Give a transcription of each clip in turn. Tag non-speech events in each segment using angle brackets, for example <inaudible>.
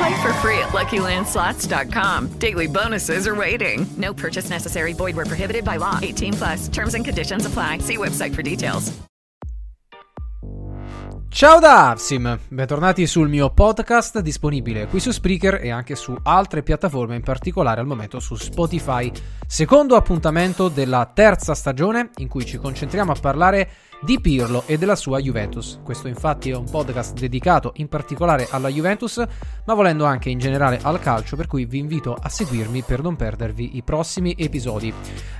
Play for free at LuckyLandSlots.com. Daily bonuses are waiting. No purchase necessary. Void where prohibited by law. 18 plus. Terms and conditions apply. See website for details. Ciao da Avsim, bentornati sul mio podcast disponibile qui su Spreaker e anche su altre piattaforme, in particolare al momento su Spotify. Secondo appuntamento della terza stagione in cui ci concentriamo a parlare di Pirlo e della sua Juventus. Questo infatti è un podcast dedicato in particolare alla Juventus, ma volendo anche in generale al calcio, per cui vi invito a seguirmi per non perdervi i prossimi episodi.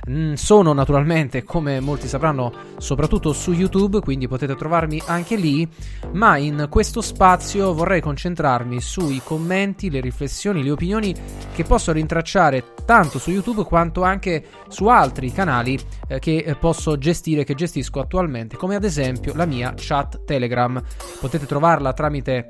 Mm, sono naturalmente, come molti sapranno, soprattutto su YouTube, quindi potete trovarmi anche lì, ma in questo spazio vorrei concentrarmi sui commenti, le riflessioni, le opinioni che posso rintracciare tanto su YouTube quanto anche su altri canali eh, che eh, posso gestire, che gestisco attualmente, come ad esempio la mia chat Telegram. Potete trovarla tramite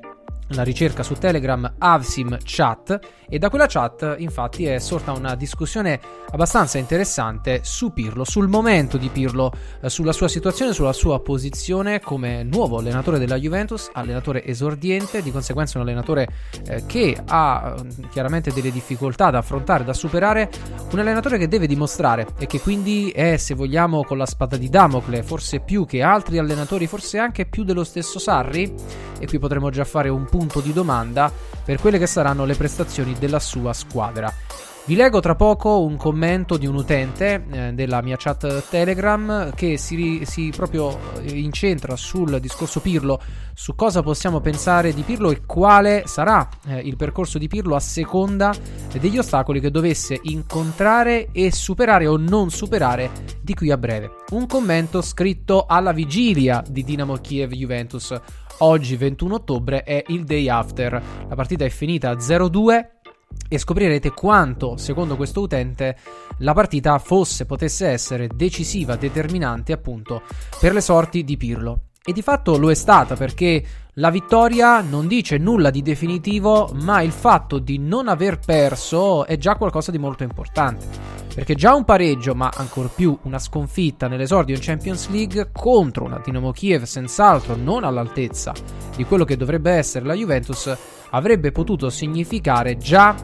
la ricerca su Telegram Avsim Chat e da quella chat infatti è sorta una discussione abbastanza interessante su Pirlo, sul momento di Pirlo, eh, sulla sua situazione, sulla sua posizione come nuovo allenatore della Juventus, allenatore esordiente, di conseguenza un allenatore eh, che ha eh, chiaramente delle difficoltà da affrontare, da superare, un allenatore che deve dimostrare e che quindi è, se vogliamo, con la spada di Damocle, forse più che altri allenatori, forse anche più dello stesso Sarri, e qui potremo già fare un punto di domanda per quelle che saranno le prestazioni della sua squadra. Vi leggo tra poco un commento di un utente eh, della mia chat Telegram che si, si, proprio incentra sul discorso Pirlo, su cosa possiamo pensare di Pirlo e quale sarà eh, il percorso di Pirlo a seconda degli ostacoli che dovesse incontrare e superare o non superare di qui a breve. Un commento scritto alla vigilia di Dinamo Kiev Juventus. Oggi 21 ottobre è il day after. La partita è finita 0-2 e scoprirete quanto, secondo questo utente, la partita fosse, potesse essere decisiva, determinante appunto per le sorti di Pirlo. E di fatto lo è stata perché la vittoria non dice nulla di definitivo, ma il fatto di non aver perso è già qualcosa di molto importante. Perché già un pareggio, ma ancor più una sconfitta nell'esordio in Champions League contro una Dinamo Kiev senz'altro non all'altezza di quello che dovrebbe essere la Juventus, avrebbe potuto significare già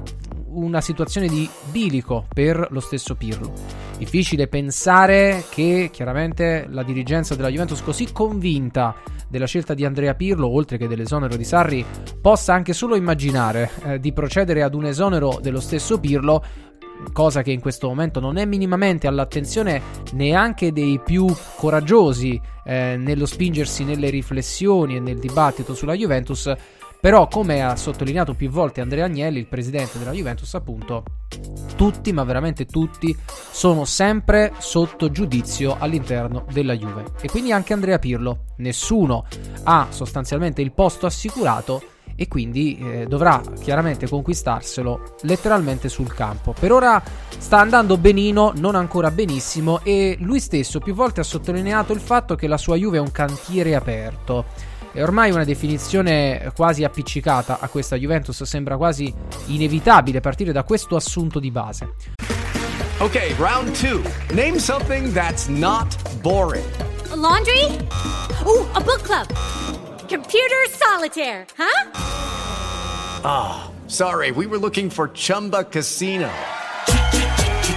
una situazione di bilico per lo stesso Pirlo. Difficile pensare che chiaramente la dirigenza della Juventus così convinta della scelta di Andrea Pirlo, oltre che dell'esonero di Sarri, possa anche solo immaginare eh, di procedere ad un esonero dello stesso Pirlo, cosa che in questo momento non è minimamente all'attenzione neanche dei più coraggiosi eh, nello spingersi nelle riflessioni e nel dibattito sulla Juventus però, come ha sottolineato più volte Andrea Agnelli, il presidente della Juventus, appunto, tutti, ma veramente tutti, sono sempre sotto giudizio all'interno della Juve. E quindi anche Andrea Pirlo. Nessuno ha sostanzialmente il posto assicurato e quindi eh, dovrà chiaramente conquistarselo letteralmente sul campo. Per ora sta andando benino, non ancora benissimo e lui stesso più volte ha sottolineato il fatto che la sua Juve è un cantiere aperto. È ormai una definizione quasi appiccicata a questa Juventus, sembra quasi inevitabile partire da questo assunto di base. Ok, round 2. Name something that's not boring. A laundry? Ooh, a book club. Computer solitaire, huh? Ah, oh, sorry, we were looking for Chumba Casino.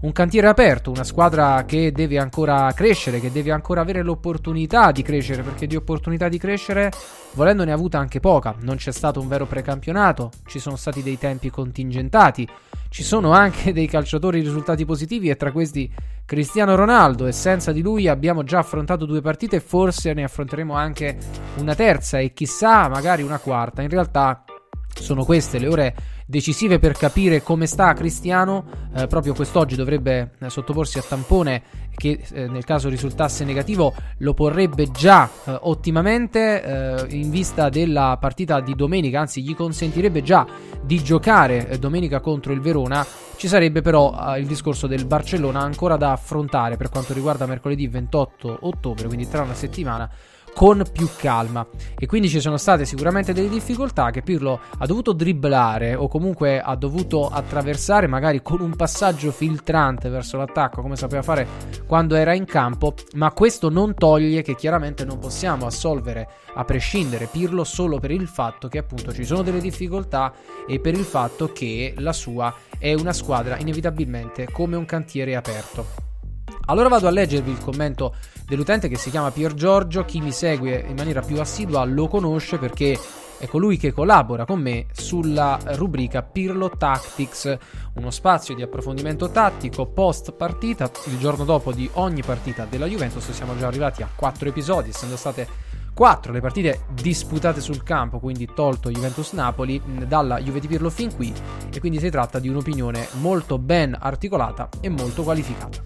Un cantiere aperto, una squadra che deve ancora crescere, che deve ancora avere l'opportunità di crescere, perché di opportunità di crescere, volendo ne ha avuta anche poca. Non c'è stato un vero precampionato, ci sono stati dei tempi contingentati, ci sono anche dei calciatori risultati positivi e tra questi Cristiano Ronaldo e senza di lui abbiamo già affrontato due partite, forse ne affronteremo anche una terza e chissà magari una quarta. In realtà sono queste le ore decisive per capire come sta Cristiano. Eh, proprio quest'oggi dovrebbe eh, sottoporsi a tampone che eh, nel caso risultasse negativo lo porrebbe già eh, ottimamente eh, in vista della partita di domenica, anzi gli consentirebbe già di giocare eh, domenica contro il Verona. Ci sarebbe però il discorso del Barcellona ancora da affrontare per quanto riguarda mercoledì 28 ottobre, quindi tra una settimana con più calma. E quindi ci sono state sicuramente delle difficoltà che Pirlo ha dovuto dribblare o comunque ha dovuto attraversare magari con un passaggio filtrante verso l'attacco come sapeva fare quando era in campo, ma questo non toglie che chiaramente non possiamo assolvere a prescindere Pirlo solo per il fatto che appunto ci sono delle difficoltà e per il fatto che la sua è una squadra inevitabilmente come un cantiere aperto. Allora vado a leggervi il commento dell'utente che si chiama Pier Giorgio. Chi mi segue in maniera più assidua lo conosce perché è colui che collabora con me sulla rubrica Pirlo Tactics, uno spazio di approfondimento tattico post partita. Il giorno dopo di ogni partita della Juventus siamo già arrivati a quattro episodi, essendo state quattro le partite disputate sul campo, quindi tolto Juventus-Napoli, dalla Juve di Pirlo fin qui. E quindi si tratta di un'opinione molto ben articolata e molto qualificata.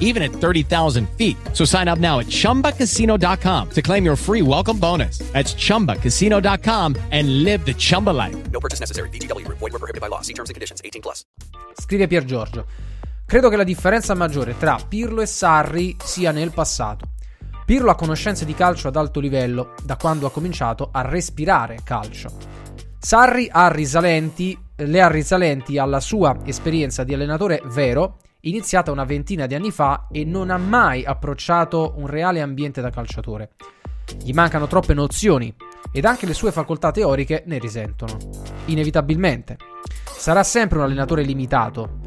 even at 30,000 feet. So sign up now at chumbacasino.com to claim your free welcome bonus. That's chumbacasino.com and live the Chumba life. No purchase necessary. DTW, void, were prohibited by law. See terms and conditions 18 plus. Scrive Pier Giorgio. Credo che la differenza maggiore tra Pirlo e Sarri sia nel passato. Pirlo ha conoscenze di calcio ad alto livello da quando ha cominciato a respirare calcio. Sarri ha risalenti, le ha risalenti alla sua esperienza di allenatore vero, iniziata una ventina di anni fa e non ha mai approcciato un reale ambiente da calciatore. Gli mancano troppe nozioni ed anche le sue facoltà teoriche ne risentono. Inevitabilmente. Sarà sempre un allenatore limitato,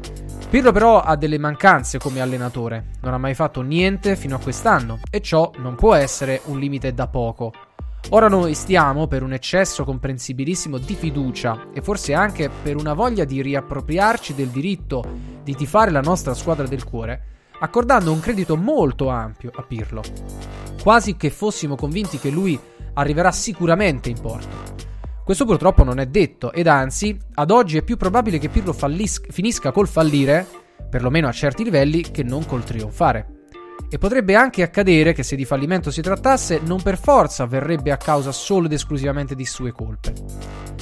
Pirlo però ha delle mancanze come allenatore, non ha mai fatto niente fino a quest'anno e ciò non può essere un limite da poco. Ora noi stiamo per un eccesso comprensibilissimo di fiducia e forse anche per una voglia di riappropriarci del diritto di tifare la nostra squadra del cuore, accordando un credito molto ampio a Pirlo, quasi che fossimo convinti che lui arriverà sicuramente in porto. Questo purtroppo non è detto ed anzi, ad oggi è più probabile che Pirlo fallis- finisca col fallire, perlomeno a certi livelli, che non col trionfare. E potrebbe anche accadere che se di fallimento si trattasse, non per forza avverrebbe a causa solo ed esclusivamente di sue colpe.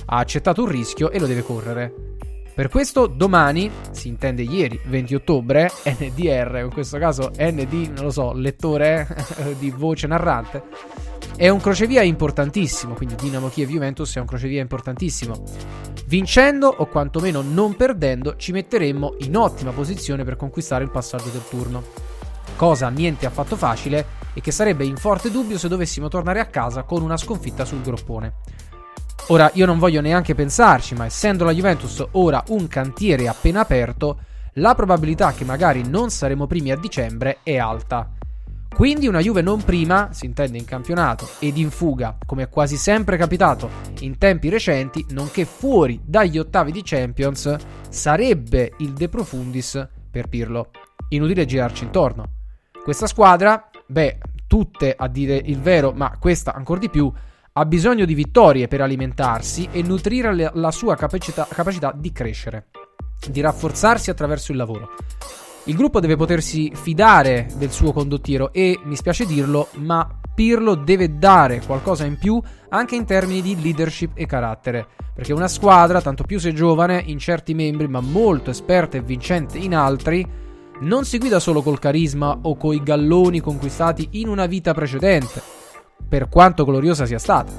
Ha accettato un rischio e lo deve correre. Per questo domani, si intende ieri, 20 ottobre, NDR, in questo caso ND, non lo so, lettore di voce narrante, è un crocevia importantissimo, quindi Dinamo Kiev Juventus è un crocevia importantissimo. Vincendo o quantomeno non perdendo ci metteremmo in ottima posizione per conquistare il passaggio del turno. Cosa niente affatto facile e che sarebbe in forte dubbio se dovessimo tornare a casa con una sconfitta sul groppone. Ora io non voglio neanche pensarci, ma essendo la Juventus ora un cantiere appena aperto, la probabilità che magari non saremo primi a dicembre è alta. Quindi una Juve non prima, si intende in campionato, ed in fuga, come è quasi sempre capitato in tempi recenti, nonché fuori dagli ottavi di Champions, sarebbe il de profundis per Pirlo. Inutile girarci intorno. Questa squadra, beh, tutte a dire il vero, ma questa ancora di più, ha bisogno di vittorie per alimentarsi e nutrire la sua capacità, capacità di crescere, di rafforzarsi attraverso il lavoro. Il gruppo deve potersi fidare del suo condottiero e, mi spiace dirlo, ma Pirlo deve dare qualcosa in più anche in termini di leadership e carattere, perché una squadra, tanto più se giovane, in certi membri, ma molto esperta e vincente in altri, non si guida solo col carisma o coi galloni conquistati in una vita precedente, per quanto gloriosa sia stata.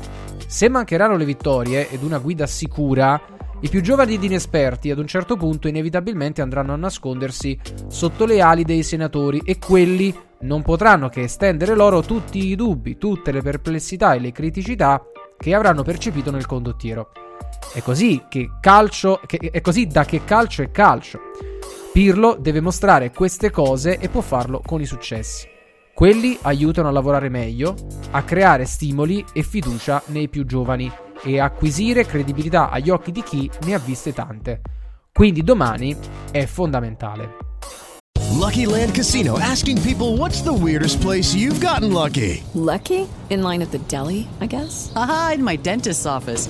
Se mancheranno le vittorie ed una guida sicura, I più giovani ed inesperti ad un certo punto inevitabilmente andranno a nascondersi sotto le ali dei senatori e quelli non potranno che estendere loro tutti i dubbi, tutte le perplessità e le criticità che avranno percepito nel condottiero. È così che calcio, che, è così da che calcio è calcio. Pirlo deve mostrare queste cose e può farlo con i successi. Quelli aiutano a lavorare meglio, a creare stimoli e fiducia nei più giovani e acquisire credibilità agli occhi di chi ne ha viste tante. Quindi domani è fondamentale. Lucky Land Casino asking people what's the weirdest place you've gotten lucky? Lucky? In line at the deli, I guess? Aha, in my dentist's office.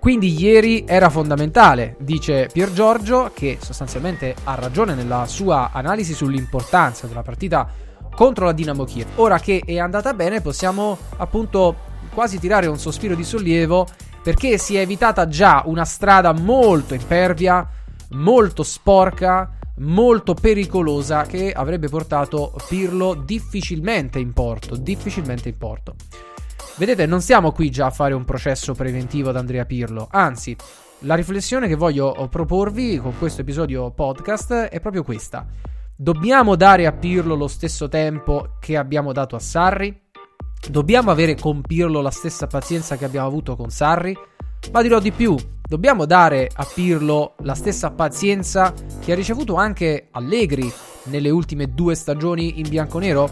Quindi ieri era fondamentale, dice Pier Giorgio, che sostanzialmente ha ragione nella sua analisi sull'importanza della partita contro la Dinamo Kiev. Ora che è andata bene, possiamo appunto quasi tirare un sospiro di sollievo perché si è evitata già una strada molto impervia, molto sporca, molto pericolosa che avrebbe portato Pirlo difficilmente in porto, difficilmente in porto. Vedete, non siamo qui già a fare un processo preventivo ad Andrea Pirlo, anzi, la riflessione che voglio proporvi con questo episodio podcast è proprio questa. Dobbiamo dare a Pirlo lo stesso tempo che abbiamo dato a Sarri? Dobbiamo avere con Pirlo la stessa pazienza che abbiamo avuto con Sarri? Ma dirò di più, dobbiamo dare a Pirlo la stessa pazienza che ha ricevuto anche Allegri nelle ultime due stagioni in bianconero?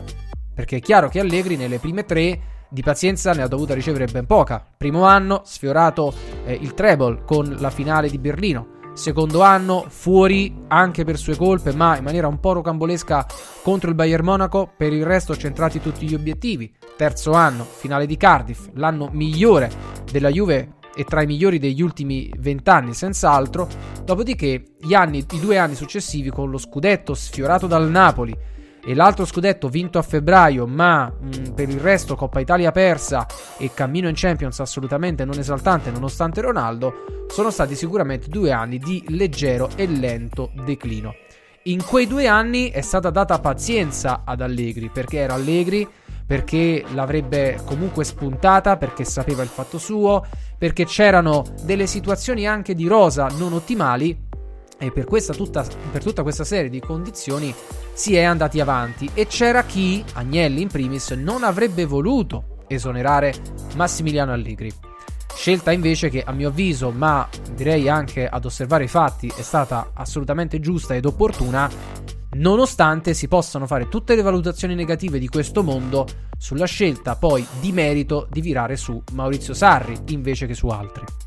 Perché è chiaro che Allegri nelle prime tre di pazienza ne ha dovuta ricevere ben poca. Primo anno sfiorato eh, il treble con la finale di Berlino. Secondo anno fuori anche per sue colpe, ma in maniera un po' rocambolesca contro il Bayern Monaco, per il resto centrati tutti gli obiettivi. Terzo anno, finale di Cardiff, l'anno migliore della Juve e tra i migliori degli ultimi vent'anni, senz'altro. Dopodiché, anni, i due anni successivi con lo scudetto sfiorato dal Napoli e l'altro scudetto vinto a febbraio, ma mh, per il resto Coppa Italia persa e cammino in Champions assolutamente non esaltante nonostante Ronaldo, sono stati sicuramente due anni di leggero e lento declino. In quei due anni è stata data pazienza ad Allegri, perché era Allegri, perché l'avrebbe comunque spuntata, perché sapeva il fatto suo, perché c'erano delle situazioni anche di rosa non ottimali e per, tutta, per tutta questa serie di condizioni si è andati avanti e c'era chi, Agnelli in primis, non avrebbe voluto esonerare Massimiliano Allegri. Scelta invece che a mio avviso, ma direi anche ad osservare i fatti, è stata assolutamente giusta ed opportuna, nonostante si possano fare tutte le valutazioni negative di questo mondo sulla scelta poi di merito di virare su Maurizio Sarri invece che su altri.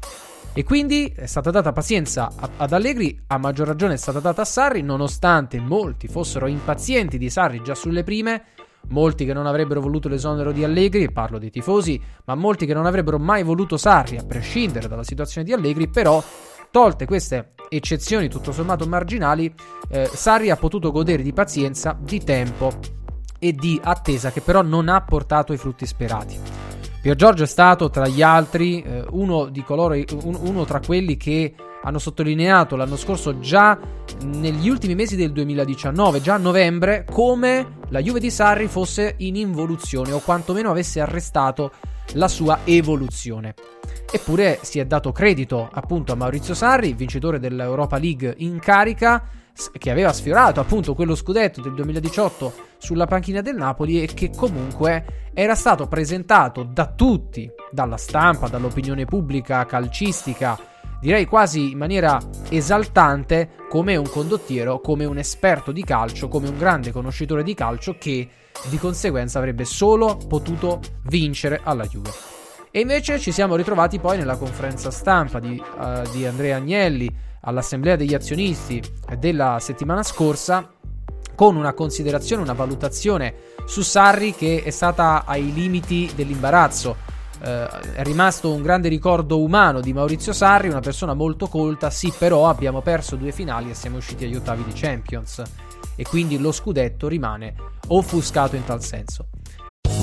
E quindi è stata data pazienza ad Allegri, a maggior ragione è stata data a Sarri, nonostante molti fossero impazienti di Sarri già sulle prime, molti che non avrebbero voluto l'esonero di Allegri, parlo dei tifosi, ma molti che non avrebbero mai voluto Sarri, a prescindere dalla situazione di Allegri, però tolte queste eccezioni tutto sommato marginali, eh, Sarri ha potuto godere di pazienza, di tempo e di attesa che però non ha portato i frutti sperati. Pier Giorgio è stato tra gli altri eh, uno, coloro, un, uno tra quelli che hanno sottolineato l'anno scorso già negli ultimi mesi del 2019, già a novembre, come la Juve di Sarri fosse in involuzione o quantomeno avesse arrestato la sua evoluzione. Eppure si è dato credito appunto a Maurizio Sarri, vincitore dell'Europa League in carica, che aveva sfiorato appunto quello scudetto del 2018 sulla panchina del Napoli e che comunque era stato presentato da tutti, dalla stampa, dall'opinione pubblica calcistica, direi quasi in maniera esaltante come un condottiero, come un esperto di calcio, come un grande conoscitore di calcio che di conseguenza avrebbe solo potuto vincere alla Juve. E invece ci siamo ritrovati poi nella conferenza stampa di, uh, di Andrea Agnelli all'assemblea degli azionisti della settimana scorsa con una considerazione, una valutazione su Sarri che è stata ai limiti dell'imbarazzo. Eh, è rimasto un grande ricordo umano di Maurizio Sarri, una persona molto colta, sì però abbiamo perso due finali e siamo usciti agli ottavi di Champions e quindi lo scudetto rimane offuscato in tal senso.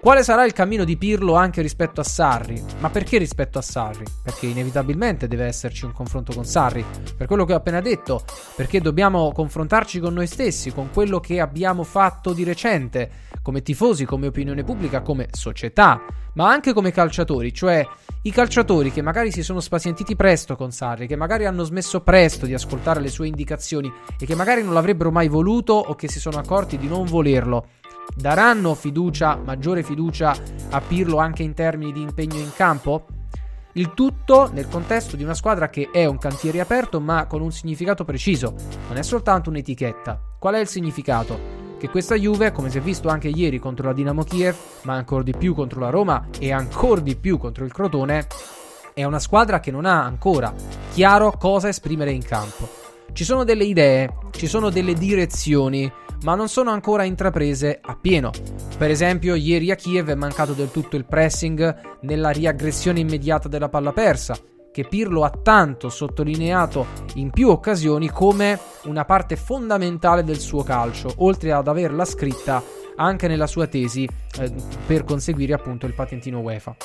Quale sarà il cammino di Pirlo anche rispetto a Sarri? Ma perché rispetto a Sarri? Perché inevitabilmente deve esserci un confronto con Sarri. Per quello che ho appena detto, perché dobbiamo confrontarci con noi stessi, con quello che abbiamo fatto di recente, come tifosi, come opinione pubblica, come società, ma anche come calciatori, cioè i calciatori che magari si sono spazientiti presto con Sarri, che magari hanno smesso presto di ascoltare le sue indicazioni e che magari non l'avrebbero mai voluto o che si sono accorti di non volerlo daranno fiducia, maggiore fiducia a Pirlo anche in termini di impegno in campo? Il tutto nel contesto di una squadra che è un cantiere aperto ma con un significato preciso, non è soltanto un'etichetta. Qual è il significato? Che questa Juve, come si è visto anche ieri contro la Dinamo Kiev, ma ancora di più contro la Roma e ancora di più contro il Crotone, è una squadra che non ha ancora chiaro cosa esprimere in campo. Ci sono delle idee, ci sono delle direzioni, ma non sono ancora intraprese appieno. Per esempio, ieri a Kiev è mancato del tutto il pressing nella riaggressione immediata della palla persa, che Pirlo ha tanto sottolineato in più occasioni come una parte fondamentale del suo calcio, oltre ad averla scritta anche nella sua tesi eh, per conseguire appunto il patentino UEFA.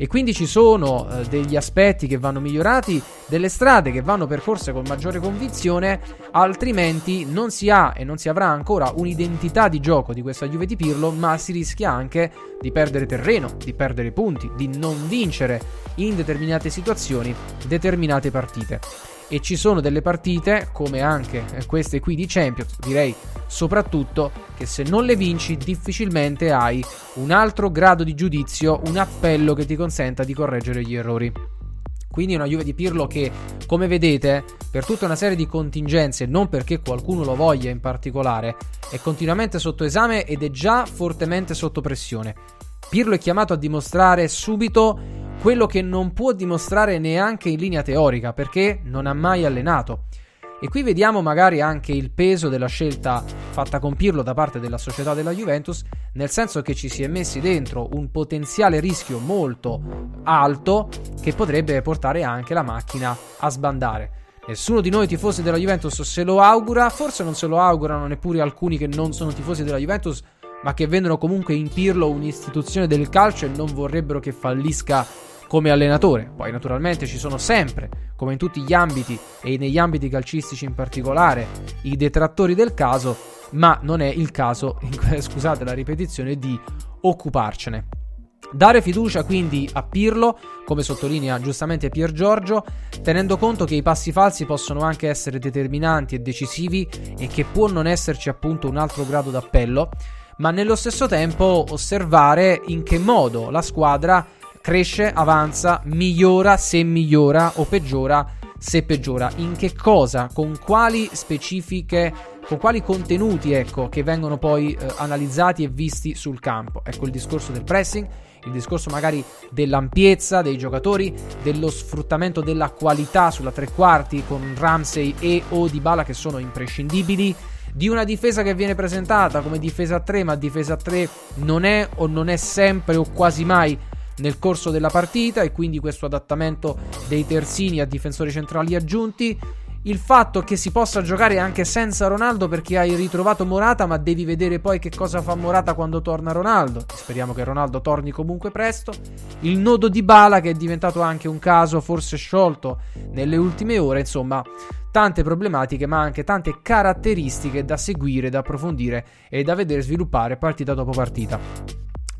E quindi ci sono eh, degli aspetti che vanno migliorati, delle strade che vanno percorse con maggiore convinzione, altrimenti non si ha e non si avrà ancora un'identità di gioco di questa Juve di Pirlo, ma si rischia anche di perdere terreno, di perdere punti, di non vincere in determinate situazioni determinate partite e ci sono delle partite, come anche queste qui di Champions, direi soprattutto che se non le vinci difficilmente hai un altro grado di giudizio, un appello che ti consenta di correggere gli errori. Quindi una Juve di Pirlo che, come vedete, per tutta una serie di contingenze, non perché qualcuno lo voglia in particolare, è continuamente sotto esame ed è già fortemente sotto pressione. Pirlo è chiamato a dimostrare subito quello che non può dimostrare neanche in linea teorica perché non ha mai allenato. E qui vediamo magari anche il peso della scelta fatta con Pirlo da parte della società della Juventus, nel senso che ci si è messi dentro un potenziale rischio molto alto che potrebbe portare anche la macchina a sbandare. Nessuno di noi tifosi della Juventus se lo augura, forse non se lo augurano neppure alcuni che non sono tifosi della Juventus, ma che vedono comunque in Pirlo un'istituzione del calcio e non vorrebbero che fallisca come allenatore. Poi naturalmente ci sono sempre, come in tutti gli ambiti e negli ambiti calcistici in particolare, i detrattori del caso, ma non è il caso, <laughs> scusate la ripetizione, di occuparcene. Dare fiducia quindi a Pirlo, come sottolinea giustamente Pier Giorgio, tenendo conto che i passi falsi possono anche essere determinanti e decisivi e che può non esserci appunto un altro grado d'appello, ma nello stesso tempo osservare in che modo la squadra cresce, avanza, migliora se migliora o peggiora se peggiora. In che cosa, con quali specifiche, con quali contenuti, ecco, che vengono poi eh, analizzati e visti sul campo. Ecco il discorso del pressing, il discorso magari dell'ampiezza dei giocatori, dello sfruttamento della qualità sulla tre quarti con Ramsey e o Dybala che sono imprescindibili di una difesa che viene presentata come difesa a 3, ma difesa a 3 non è o non è sempre o quasi mai nel corso della partita e quindi questo adattamento dei terzini a difensori centrali aggiunti. Il fatto che si possa giocare anche senza Ronaldo perché hai ritrovato Morata, ma devi vedere poi che cosa fa Morata quando torna Ronaldo. Speriamo che Ronaldo torni comunque presto. Il nodo di Bala che è diventato anche un caso forse sciolto nelle ultime ore, insomma, tante problematiche, ma anche tante caratteristiche da seguire, da approfondire e da vedere sviluppare partita dopo partita.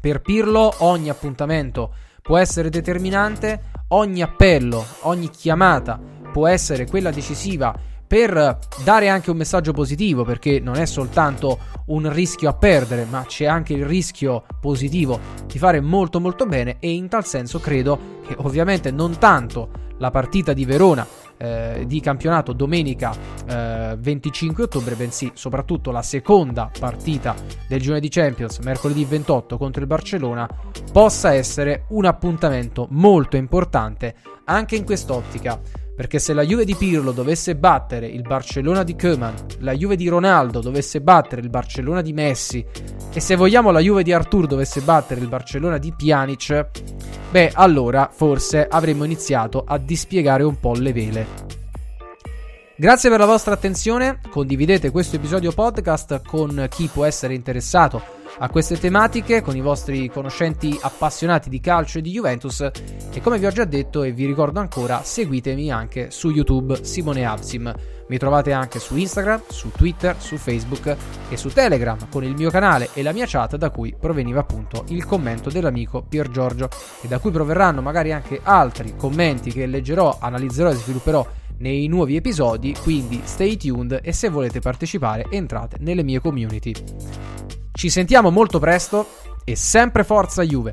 Per Pirlo ogni appuntamento può essere determinante, ogni appello, ogni chiamata può essere quella decisiva per dare anche un messaggio positivo, perché non è soltanto un rischio a perdere, ma c'è anche il rischio positivo di fare molto molto bene e in tal senso credo che ovviamente non tanto la partita di Verona eh, di campionato domenica eh, 25 ottobre, bensì soprattutto la seconda partita del girone di Champions, mercoledì 28 contro il Barcellona, possa essere un appuntamento molto importante anche in quest'ottica. Perché se la Juve di Pirlo dovesse battere il Barcellona di Koeman, la Juve di Ronaldo dovesse battere il Barcellona di Messi e se vogliamo la Juve di Artur dovesse battere il Barcellona di Pjanic, beh allora forse avremmo iniziato a dispiegare un po' le vele. Grazie per la vostra attenzione, condividete questo episodio podcast con chi può essere interessato a queste tematiche con i vostri conoscenti appassionati di calcio e di Juventus e come vi ho già detto e vi ricordo ancora seguitemi anche su YouTube Simone Absim. Mi trovate anche su Instagram, su Twitter, su Facebook e su Telegram con il mio canale e la mia chat da cui proveniva appunto il commento dell'amico Pier Giorgio e da cui proverranno magari anche altri commenti che leggerò, analizzerò e svilupperò nei nuovi episodi, quindi stay tuned e se volete partecipare entrate nelle mie community. Ci sentiamo molto presto e sempre forza Juve!